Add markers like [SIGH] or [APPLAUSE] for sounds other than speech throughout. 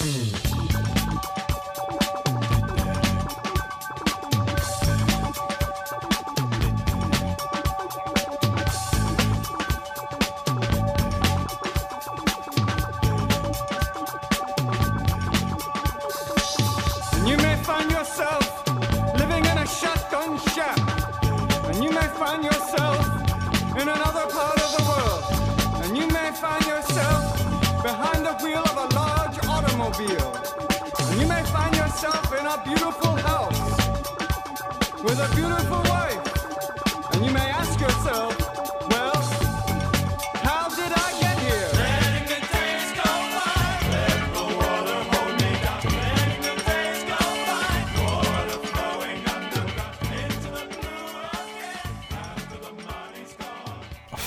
Mm-hmm.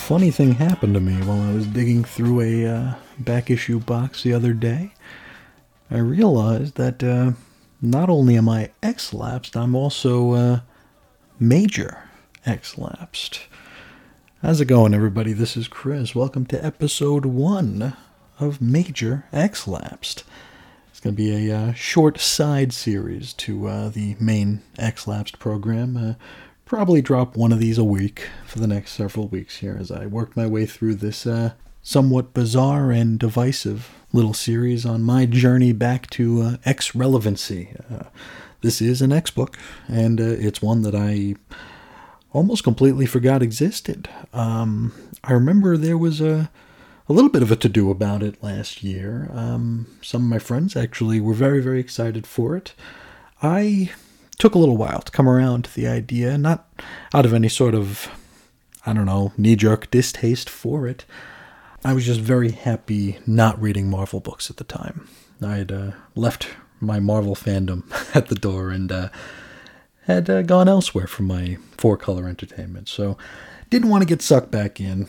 Funny thing happened to me while I was digging through a uh, back issue box the other day. I realized that uh, not only am I X lapsed, I'm also uh, major X lapsed. How's it going, everybody? This is Chris. Welcome to episode one of Major X Lapsed. It's going to be a uh, short side series to uh, the main X Lapsed program. Probably drop one of these a week for the next several weeks here as I work my way through this uh, somewhat bizarre and divisive little series on my journey back to uh, X relevancy. Uh, this is an X book, and uh, it's one that I almost completely forgot existed. Um, I remember there was a a little bit of a to do about it last year. Um, some of my friends actually were very very excited for it. I took a little while to come around to the idea, not out of any sort of I don't know knee jerk distaste for it. I was just very happy not reading Marvel books at the time. I had uh, left my Marvel fandom [LAUGHS] at the door and uh, had uh, gone elsewhere for my four color entertainment. So didn't want to get sucked back in.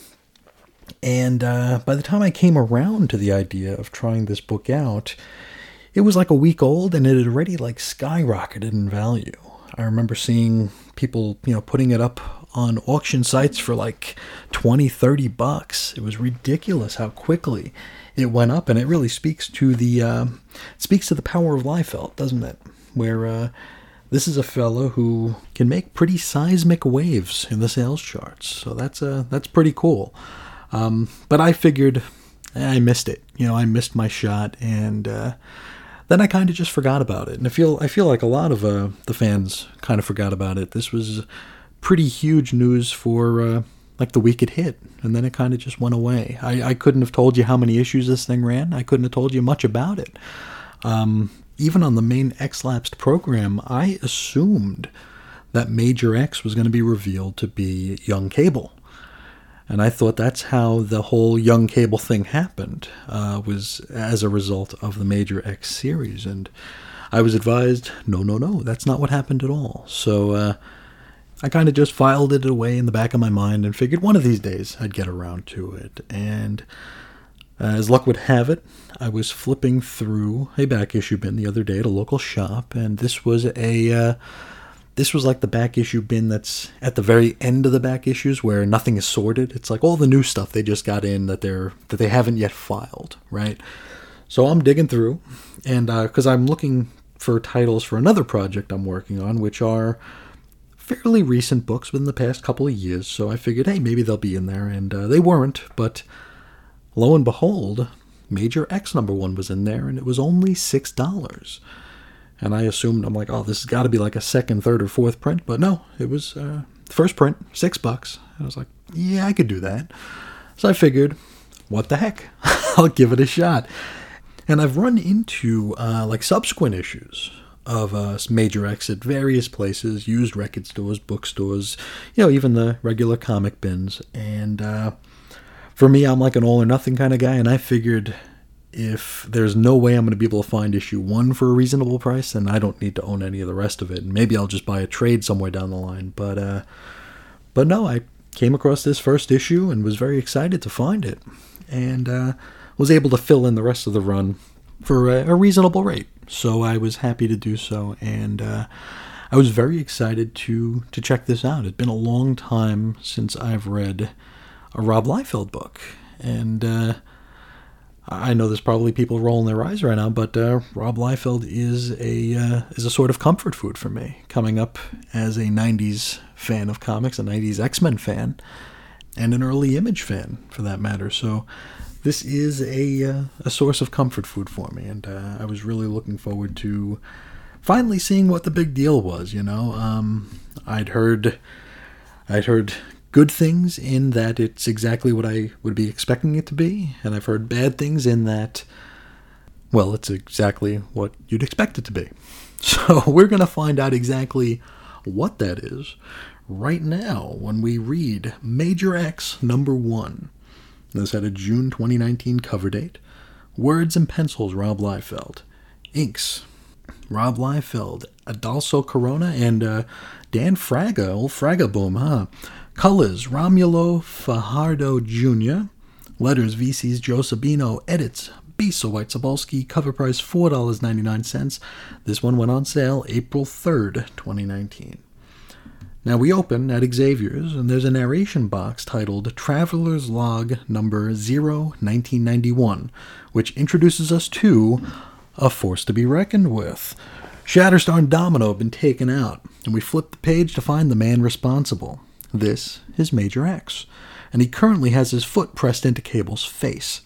And uh, by the time I came around to the idea of trying this book out, it was like a week old and it had already like skyrocketed in value. I remember seeing people, you know, putting it up on auction sites for like 20, 30 bucks. It was ridiculous how quickly it went up and it really speaks to the uh, speaks to the power of Liefeld, doesn't it? Where uh, this is a fellow who can make pretty seismic waves in the sales charts. So that's uh, that's pretty cool. Um, but I figured eh, I missed it. You know, I missed my shot, and uh, then I kind of just forgot about it. And I feel I feel like a lot of uh, the fans kind of forgot about it. This was pretty huge news for uh, like the week it hit, and then it kind of just went away. I, I couldn't have told you how many issues this thing ran. I couldn't have told you much about it. Um, even on the main X Lapsed program, I assumed that Major X was going to be revealed to be Young Cable. And I thought that's how the whole Young Cable thing happened, uh, was as a result of the Major X series. And I was advised, no, no, no, that's not what happened at all. So uh, I kind of just filed it away in the back of my mind and figured one of these days I'd get around to it. And as luck would have it, I was flipping through a back issue bin the other day at a local shop, and this was a uh, this was like the back issue bin that's at the very end of the back issues where nothing is sorted. It's like all the new stuff they just got in that they're that they haven't yet filed, right? So I'm digging through, and because I'm looking for titles for another project I'm working on, which are fairly recent books within the past couple of years. So I figured, hey, maybe they'll be in there, and uh, they weren't, but lo and behold, Major X number one was in there, and it was only six dollars. And I assumed I'm like, oh, this has got to be like a second, third, or fourth print, but no, it was uh, first print, six bucks. I was like, yeah, I could do that. So I figured, what the heck, [LAUGHS] I'll give it a shot. And I've run into uh, like subsequent issues of uh, Major X at various places, used record stores, bookstores, you know, even the regular comic bins, and. Uh, for me, I'm like an all or nothing kind of guy, and I figured if there's no way I'm going to be able to find issue one for a reasonable price, then I don't need to own any of the rest of it, and maybe I'll just buy a trade somewhere down the line. But uh, but no, I came across this first issue and was very excited to find it, and uh, was able to fill in the rest of the run for a, a reasonable rate. So I was happy to do so, and. Uh, I was very excited to to check this out. It's been a long time since I've read a Rob Liefeld book, and uh, I know there's probably people rolling their eyes right now, but uh, Rob Liefeld is a uh, is a sort of comfort food for me. Coming up as a '90s fan of comics, a '90s X-Men fan, and an early Image fan, for that matter. So this is a uh, a source of comfort food for me, and uh, I was really looking forward to finally seeing what the big deal was. You know, um, I'd heard I'd heard good things in that it's exactly what I would be expecting it to be, and I've heard bad things in that, well, it's exactly what you'd expect it to be. [LAUGHS] So we're going to find out exactly what that is right now when we read Major X number one. This had a June 2019 cover date. Words and pencils, Rob Liefeld. Inks, Rob Liefeld, Adalso Corona, and uh, Dan Fraga, old Fraga Boom, huh? Colors Romulo Fajardo Jr. Letters VC's Joe Sabino. Edits Bisa White Sobalski. Cover price $4.99. This one went on sale April 3rd, 2019. Now we open at Xavier's, and there's a narration box titled Traveler's Log Number 0 1991, which introduces us to a force to be reckoned with. Shatterstar and Domino have been taken out, and we flip the page to find the man responsible. This is Major X, and he currently has his foot pressed into Cable's face.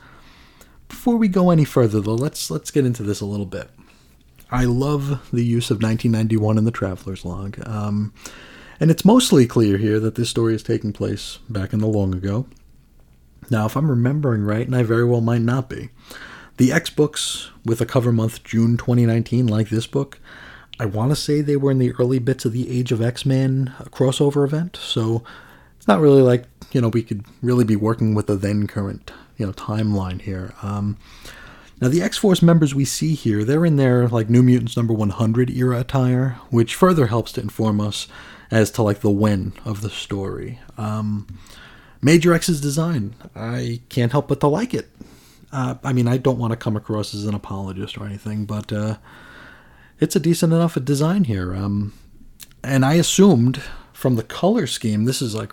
Before we go any further, though, let's let's get into this a little bit. I love the use of 1991 in the Traveler's Log, um, and it's mostly clear here that this story is taking place back in the long ago. Now, if I'm remembering right, and I very well might not be, the X books with a cover month June 2019, like this book, I want to say they were in the early bits of the Age of X Men crossover event, so it's not really like you know we could really be working with the then current you know timeline here. Um, now the X Force members we see here, they're in their like New Mutants number 100 era attire, which further helps to inform us as to like the when of the story. Um, Major X's design, I can't help but to like it. Uh, I mean, I don't want to come across as an apologist or anything, but uh, it's a decent enough design here. Um, and I assumed from the color scheme, this is like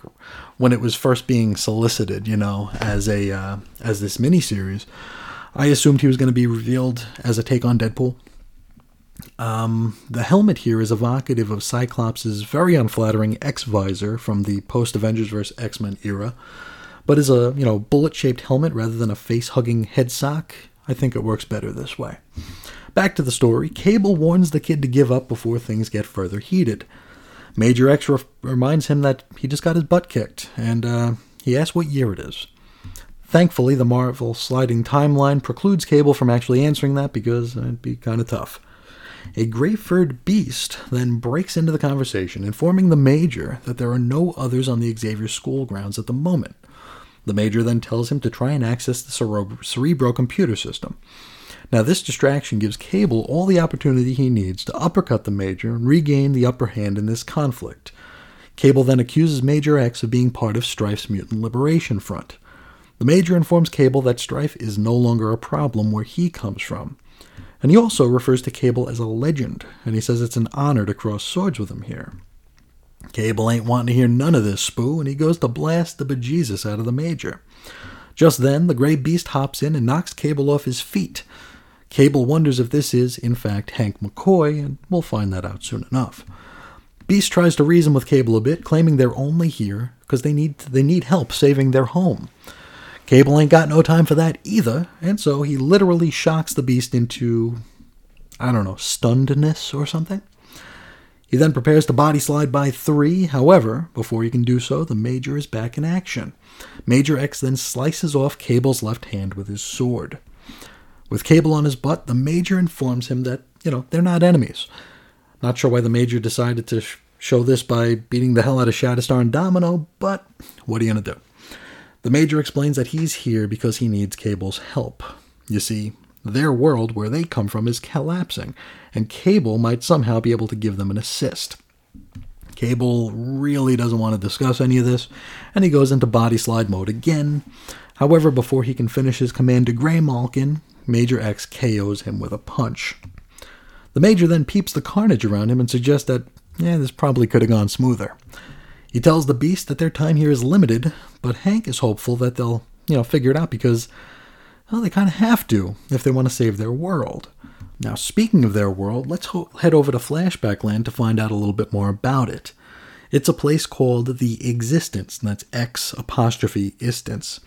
when it was first being solicited, you know, as a uh, as this miniseries. I assumed he was going to be revealed as a take on Deadpool. Um, the helmet here is evocative of Cyclops' very unflattering X visor from the post Avengers vs X Men era, but is a you know bullet shaped helmet rather than a face hugging head sock. I think it works better this way. Back to the story Cable warns the kid to give up before things get further heated. Major X re- reminds him that he just got his butt kicked, and uh, he asks what year it is. Thankfully, the Marvel sliding timeline precludes Cable from actually answering that because it'd be kind of tough. A gray furred beast then breaks into the conversation, informing the Major that there are no others on the Xavier school grounds at the moment. The Major then tells him to try and access the Cerebro, Cerebro computer system. Now, this distraction gives Cable all the opportunity he needs to uppercut the Major and regain the upper hand in this conflict. Cable then accuses Major X of being part of Strife's Mutant Liberation Front. The Major informs Cable that Strife is no longer a problem where he comes from. And he also refers to Cable as a legend, and he says it's an honor to cross swords with him here. Cable ain't wanting to hear none of this, Spoo, and he goes to blast the bejesus out of the Major. Just then, the gray beast hops in and knocks Cable off his feet, Cable wonders if this is, in fact, Hank McCoy, and we'll find that out soon enough. Beast tries to reason with Cable a bit, claiming they're only here because they need they need help saving their home. Cable ain't got no time for that either, and so he literally shocks the Beast into, I don't know, stunnedness or something. He then prepares to body slide by three. However, before he can do so, the Major is back in action. Major X then slices off Cable's left hand with his sword. With Cable on his butt, the Major informs him that, you know, they're not enemies. Not sure why the Major decided to sh- show this by beating the hell out of Shatterstar and Domino, but what are you going to do? The Major explains that he's here because he needs Cable's help. You see, their world, where they come from, is collapsing, and Cable might somehow be able to give them an assist. Cable really doesn't want to discuss any of this, and he goes into body slide mode again. However, before he can finish his command to Graymalkin, Major X KOs him with a punch. The Major then peeps the carnage around him and suggests that, yeah, this probably could have gone smoother. He tells the Beast that their time here is limited, but Hank is hopeful that they'll, you know, figure it out because Well, they kind of have to if they want to save their world. Now, speaking of their world, let's ho- head over to Flashback Land to find out a little bit more about it. It's a place called The Existence, and that's X apostrophe istance.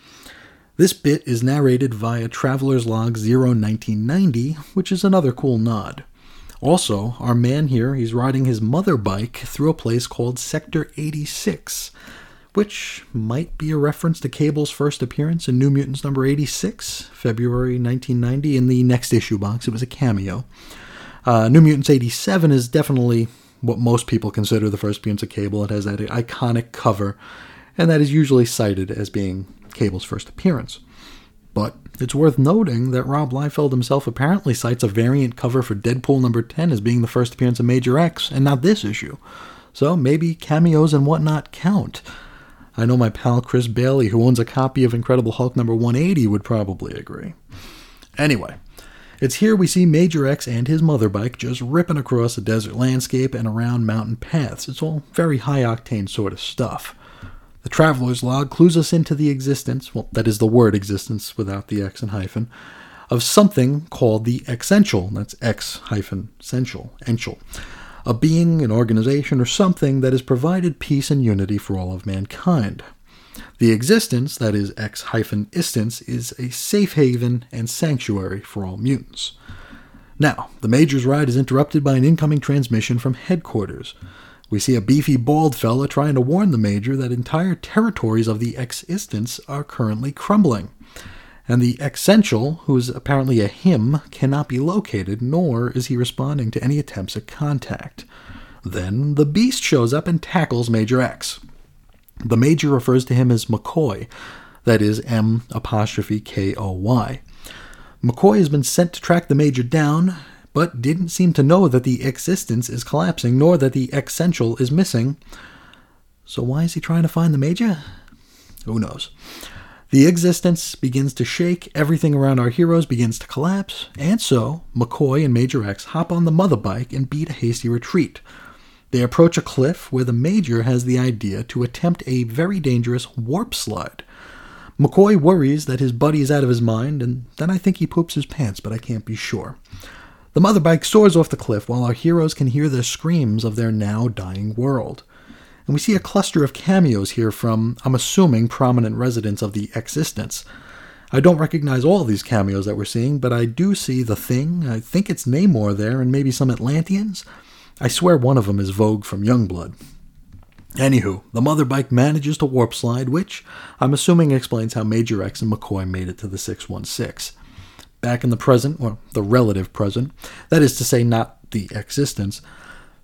This bit is narrated via Traveler's Log 01990, which is another cool nod. Also, our man here, he's riding his mother bike through a place called Sector 86, which might be a reference to Cable's first appearance in New Mutants number 86, February 1990, in the next issue box. It was a cameo. Uh, New Mutants 87 is definitely what most people consider the first appearance of Cable. It has that iconic cover, and that is usually cited as being Cable's first appearance. But it's worth noting that Rob Liefeld himself apparently cites a variant cover for Deadpool number 10 as being the first appearance of Major X, and not this issue. So maybe cameos and whatnot count. I know my pal Chris Bailey, who owns a copy of Incredible Hulk number 180, would probably agree. Anyway, it's here we see Major X and his mother bike just ripping across a desert landscape and around mountain paths. It's all very high octane sort of stuff. The traveler's log clues us into the existence, well, that is the word existence without the X and hyphen, of something called the Essential. That's X hyphen essential, essential. A being, an organization, or something that has provided peace and unity for all of mankind. The existence, that is X hyphen istance, is a safe haven and sanctuary for all mutants. Now, the Major's ride is interrupted by an incoming transmission from headquarters. We see a beefy bald fella trying to warn the Major that entire territories of the existence are currently crumbling. And the Essential, who is apparently a him, cannot be located, nor is he responding to any attempts at contact. Then the Beast shows up and tackles Major X. The Major refers to him as McCoy, that is M apostrophe K O Y. McCoy has been sent to track the Major down, but didn't seem to know that the existence is collapsing, nor that the essential is missing. So why is he trying to find the Major? Who knows? The existence begins to shake, everything around our heroes begins to collapse, and so McCoy and Major X hop on the mother bike and beat a hasty retreat. They approach a cliff where the Major has the idea to attempt a very dangerous warp slide. McCoy worries that his buddy is out of his mind, and then I think he poops his pants, but I can't be sure. The mother bike soars off the cliff while our heroes can hear the screams of their now dying world. And we see a cluster of cameos here from, I'm assuming, prominent residents of the existence. I don't recognize all of these cameos that we're seeing, but I do see the thing. I think it's Namor there, and maybe some Atlanteans. I swear one of them is Vogue from Youngblood. Anywho, the mother bike manages to warp slide, which I'm assuming explains how Major X and McCoy made it to the 616. Back in the present, or the relative present, that is to say, not the existence,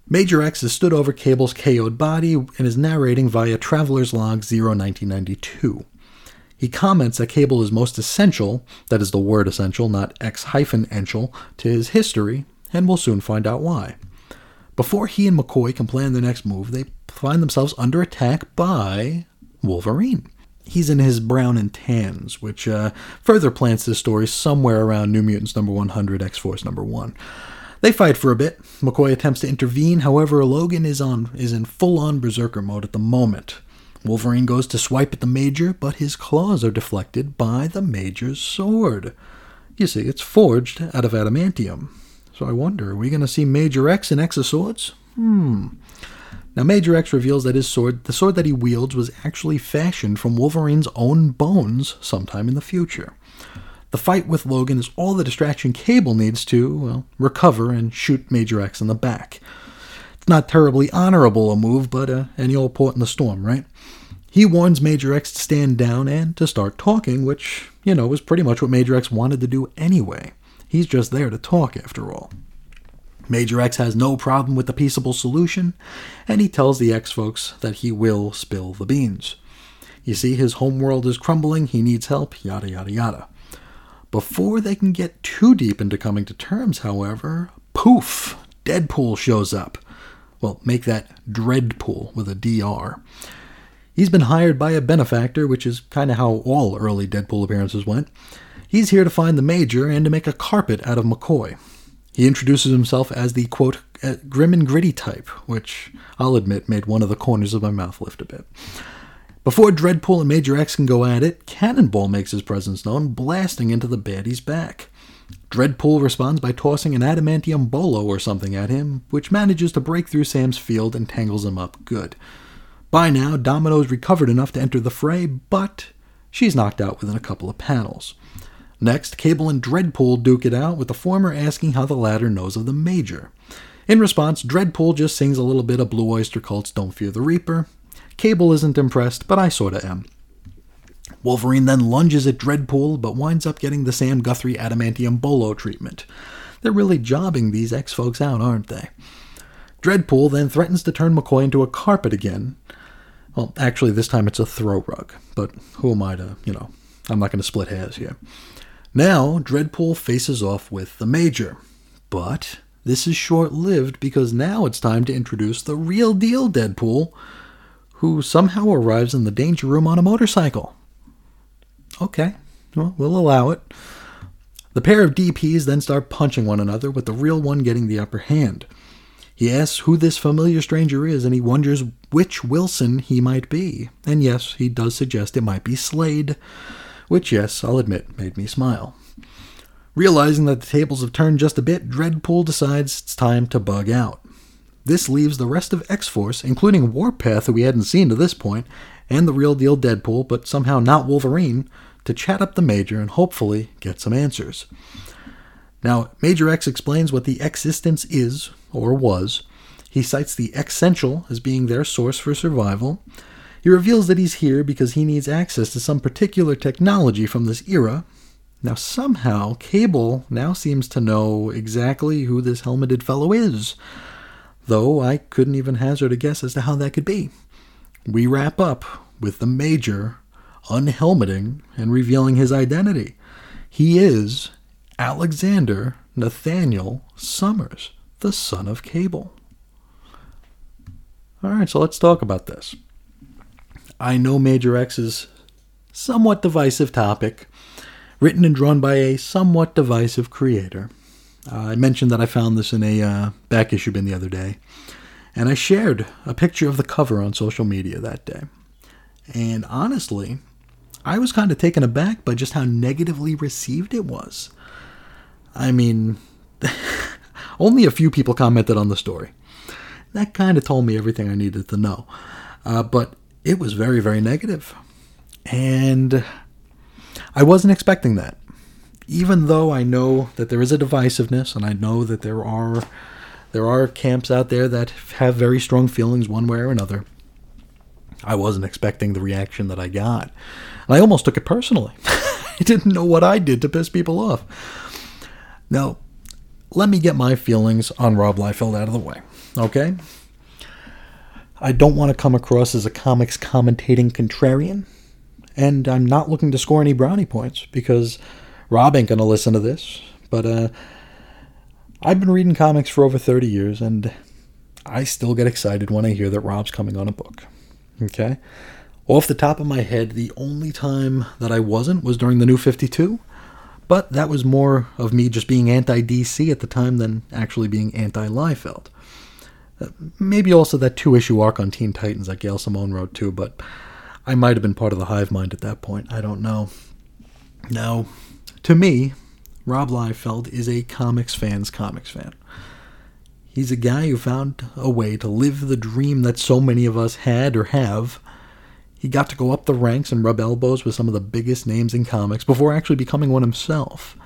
Major X has stood over Cable's KO'd body and is narrating via Traveler's Log 01992. He comments that Cable is most essential, that is the word essential, not X hyphen essential, to his history, and we'll soon find out why. Before he and McCoy can plan their next move, they find themselves under attack by Wolverine. He's in his brown and tans, which uh, further plants this story somewhere around New Mutants number 100, X Force number 1. They fight for a bit. McCoy attempts to intervene, however, Logan is on is in full-on berserker mode at the moment. Wolverine goes to swipe at the Major, but his claws are deflected by the Major's sword. You see, it's forged out of adamantium. So I wonder, are we going to see Major X in X of Swords? Hmm. Now, Major X reveals that his sword, the sword that he wields, was actually fashioned from Wolverine's own bones sometime in the future. The fight with Logan is all the distraction Cable needs to, well, recover and shoot Major X in the back. It's not terribly honorable a move, but uh, any old port in the storm, right? He warns Major X to stand down and to start talking, which, you know, was pretty much what Major X wanted to do anyway. He's just there to talk, after all. Major X has no problem with the peaceable solution, and he tells the X folks that he will spill the beans. You see, his homeworld is crumbling, he needs help, yada yada yada. Before they can get too deep into coming to terms, however, poof, Deadpool shows up. Well, make that Dreadpool with a DR. He's been hired by a benefactor, which is kind of how all early Deadpool appearances went. He's here to find the Major and to make a carpet out of McCoy. He introduces himself as the quote, grim and gritty type, which I'll admit made one of the corners of my mouth lift a bit. Before Dreadpool and Major X can go at it, Cannonball makes his presence known, blasting into the baddie's back. Dreadpool responds by tossing an adamantium bolo or something at him, which manages to break through Sam's field and tangles him up good. By now, Domino's recovered enough to enter the fray, but she's knocked out within a couple of panels. Next, Cable and Dreadpool duke it out, with the former asking how the latter knows of the Major. In response, Dreadpool just sings a little bit of Blue Oyster Cult's Don't Fear the Reaper. Cable isn't impressed, but I sorta am. Wolverine then lunges at Dreadpool, but winds up getting the Sam Guthrie Adamantium Bolo treatment. They're really jobbing these X folks out, aren't they? Dreadpool then threatens to turn McCoy into a carpet again. Well, actually, this time it's a throw rug, but who am I to, you know, I'm not going to split hairs here. Now, Dreadpool faces off with the Major. But this is short lived because now it's time to introduce the real deal Deadpool, who somehow arrives in the danger room on a motorcycle. Okay, well, we'll allow it. The pair of DPs then start punching one another, with the real one getting the upper hand. He asks who this familiar stranger is, and he wonders which Wilson he might be. And yes, he does suggest it might be Slade, which, yes, I'll admit, made me smile. Realizing that the tables have turned just a bit, Dreadpool decides it's time to bug out. This leaves the rest of X Force, including Warpath, who we hadn't seen to this point, and the real deal Deadpool, but somehow not Wolverine, to chat up the Major and hopefully get some answers. Now, Major X explains what the existence is, or was. He cites the Essential as being their source for survival. He reveals that he's here because he needs access to some particular technology from this era. Now, somehow, Cable now seems to know exactly who this helmeted fellow is, though I couldn't even hazard a guess as to how that could be. We wrap up with the Major unhelmeting and revealing his identity. He is Alexander Nathaniel Summers, the son of Cable. All right, so let's talk about this. I know Major X X's somewhat divisive topic, written and drawn by a somewhat divisive creator. Uh, I mentioned that I found this in a uh, back issue bin the other day, and I shared a picture of the cover on social media that day. And honestly, I was kind of taken aback by just how negatively received it was. I mean, [LAUGHS] only a few people commented on the story. That kind of told me everything I needed to know. Uh, but it was very, very negative. And I wasn't expecting that. Even though I know that there is a divisiveness and I know that there are there are camps out there that have very strong feelings one way or another. I wasn't expecting the reaction that I got. And I almost took it personally. [LAUGHS] I didn't know what I did to piss people off. Now, let me get my feelings on Rob Liefeld out of the way, okay? I don't want to come across as a comics commentating contrarian, and I'm not looking to score any brownie points because Rob ain't going to listen to this. But uh, I've been reading comics for over 30 years, and I still get excited when I hear that Rob's coming on a book. Okay? Off the top of my head, the only time that I wasn't was during the New 52, but that was more of me just being anti DC at the time than actually being anti Liefeld. Uh, maybe also that two issue arc on Teen Titans that Gail Simone wrote too, but I might have been part of the hive mind at that point. I don't know. Now, to me, Rob Liefeld is a comics fan's comics fan. He's a guy who found a way to live the dream that so many of us had or have he got to go up the ranks and rub elbows with some of the biggest names in comics before actually becoming one himself.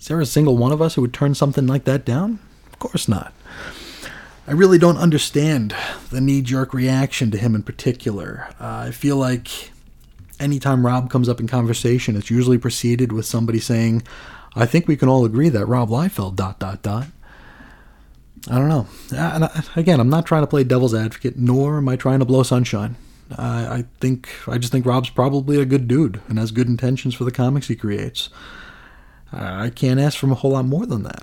Is there a single one of us who would turn something like that down? Of course not. I really don't understand the knee jerk reaction to him in particular. Uh, I feel like anytime Rob comes up in conversation, it's usually preceded with somebody saying, I think we can all agree that Rob Liefeld, dot, dot, dot. I don't know. And again, I'm not trying to play devil's advocate, nor am I trying to blow sunshine. I, I think I just think Rob's probably a good dude and has good intentions for the comics he creates. I can't ask for a whole lot more than that.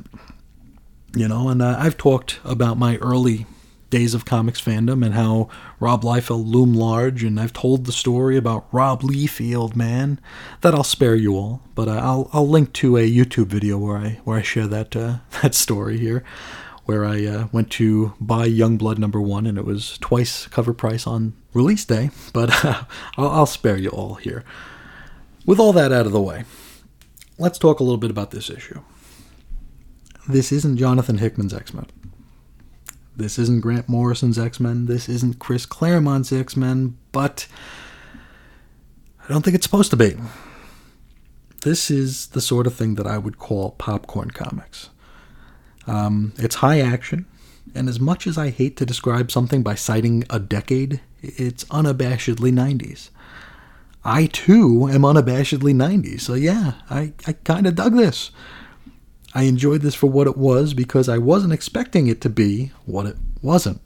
You know, and uh, I've talked about my early days of comics fandom and how Rob Liefeld loomed large, and I've told the story about Rob Liefeld, man. That I'll spare you all, but uh, I'll I'll link to a YouTube video where I where I share that uh, [LAUGHS] that story here where I uh, went to buy Youngblood number one, and it was twice cover price on release day. [LAUGHS] But uh, I'll, I'll spare you all here. With all that out of the way, let's talk a little bit about this issue. This isn't Jonathan Hickman's X Men. This isn't Grant Morrison's X Men. This isn't Chris Claremont's X Men, but I don't think it's supposed to be. This is the sort of thing that I would call popcorn comics. Um, it's high action, and as much as I hate to describe something by citing a decade, it's unabashedly 90s. I too am unabashedly 90s, so yeah, I, I kind of dug this. I enjoyed this for what it was because I wasn't expecting it to be what it wasn't.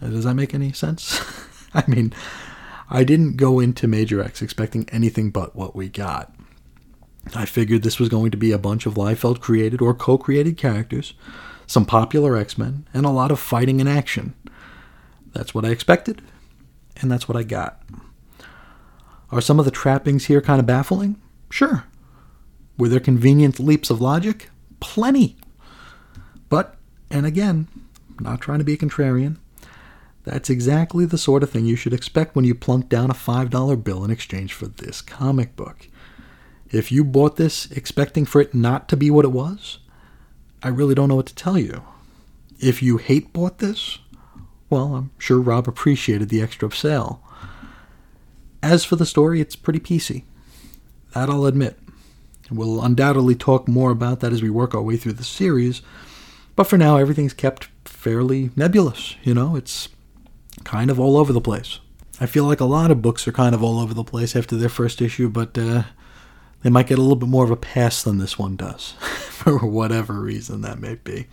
Uh, does that make any sense? [LAUGHS] I mean, I didn't go into Major X expecting anything but what we got. I figured this was going to be a bunch of Liefeld created or co created characters, some popular X Men, and a lot of fighting and action. That's what I expected, and that's what I got. Are some of the trappings here kind of baffling? Sure. Were there convenient leaps of logic? Plenty. But, and again, not trying to be a contrarian, that's exactly the sort of thing you should expect when you plunk down a $5 bill in exchange for this comic book. If you bought this expecting for it not to be what it was, I really don't know what to tell you. If you hate bought this, well, I'm sure Rob appreciated the extra sale. As for the story, it's pretty piecey. That I'll admit. We'll undoubtedly talk more about that as we work our way through the series, but for now, everything's kept fairly nebulous. You know, it's kind of all over the place. I feel like a lot of books are kind of all over the place after their first issue, but uh, they might get a little bit more of a pass than this one does, [LAUGHS] for whatever reason that may be.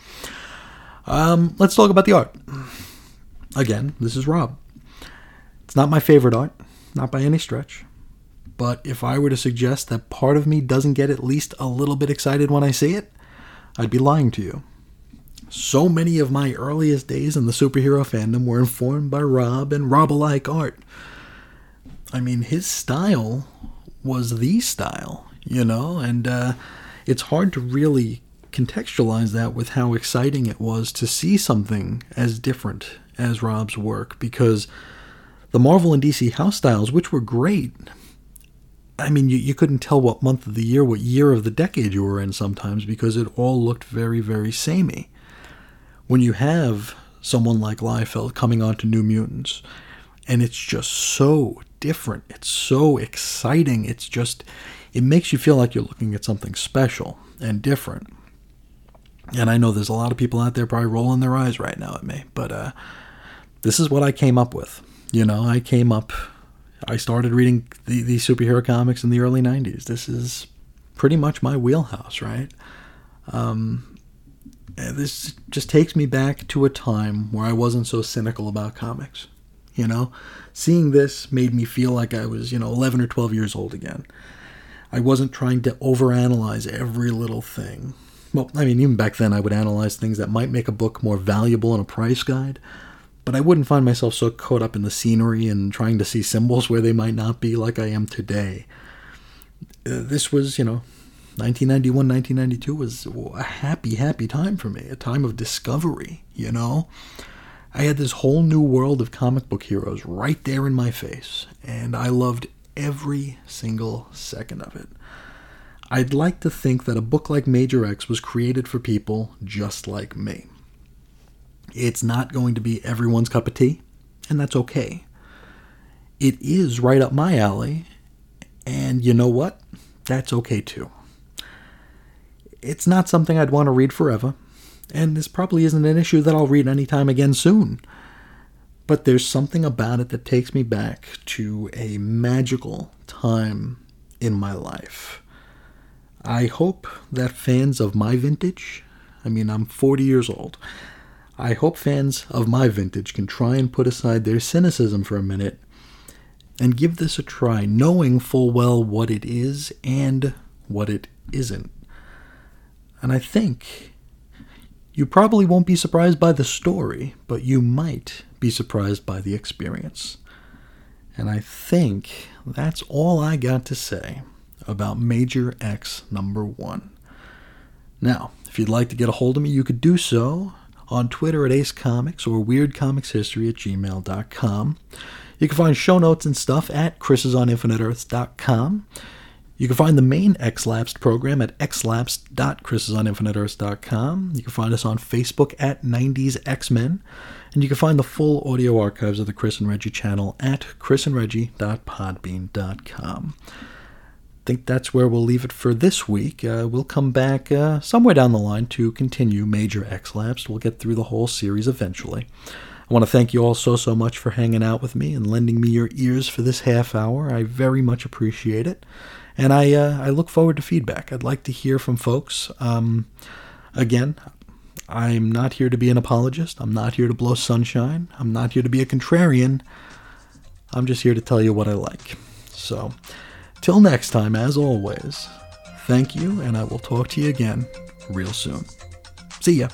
Um, let's talk about the art. Again, this is Rob. It's not my favorite art, not by any stretch. But if I were to suggest that part of me doesn't get at least a little bit excited when I see it, I'd be lying to you. So many of my earliest days in the superhero fandom were informed by Rob and Rob alike art. I mean, his style was the style, you know, and uh, it's hard to really contextualize that with how exciting it was to see something as different as Rob's work because the Marvel and DC house styles, which were great, I mean, you, you couldn't tell what month of the year, what year of the decade you were in sometimes because it all looked very, very samey. When you have someone like Liefeld coming on to New Mutants, and it's just so different, it's so exciting, it's just, it makes you feel like you're looking at something special and different. And I know there's a lot of people out there probably rolling their eyes right now at me, but uh, this is what I came up with. You know, I came up I started reading the, the superhero comics in the early 90s. This is pretty much my wheelhouse, right? Um, this just takes me back to a time where I wasn't so cynical about comics. You know, seeing this made me feel like I was, you know, 11 or 12 years old again. I wasn't trying to overanalyze every little thing. Well, I mean, even back then, I would analyze things that might make a book more valuable in a price guide but I wouldn't find myself so caught up in the scenery and trying to see symbols where they might not be like I am today. Uh, this was, you know, 1991, 1992 was a happy, happy time for me, a time of discovery, you know? I had this whole new world of comic book heroes right there in my face, and I loved every single second of it. I'd like to think that a book like Major X was created for people just like me. It's not going to be everyone's cup of tea, and that's okay. It is right up my alley, and you know what? That's okay too. It's not something I'd want to read forever, and this probably isn't an issue that I'll read anytime again soon. But there's something about it that takes me back to a magical time in my life. I hope that fans of my vintage, I mean, I'm 40 years old, I hope fans of my vintage can try and put aside their cynicism for a minute and give this a try, knowing full well what it is and what it isn't. And I think you probably won't be surprised by the story, but you might be surprised by the experience. And I think that's all I got to say about Major X number one. Now, if you'd like to get a hold of me, you could do so on Twitter at Ace Comics or WeirdComicsHistory at gmail.com. You can find show notes and stuff at chrisisoninfiniteearths.com. You can find the main X-Lapsed program at xlapsed.chrisisoninfiniteearths.com. You can find us on Facebook at 90s X-Men. And you can find the full audio archives of the Chris and Reggie channel at chrisandreggie.podbean.com. I think that's where we'll leave it for this week. Uh, we'll come back uh, somewhere down the line to continue Major X-Lapsed. We'll get through the whole series eventually. I want to thank you all so, so much for hanging out with me and lending me your ears for this half hour. I very much appreciate it and I uh, I look forward to feedback. I'd like to hear from folks. Um, again, I'm not here to be an apologist. I'm not here to blow sunshine. I'm not here to be a contrarian. I'm just here to tell you what I like. So, till next time, as always, thank you, and I will talk to you again real soon. See ya.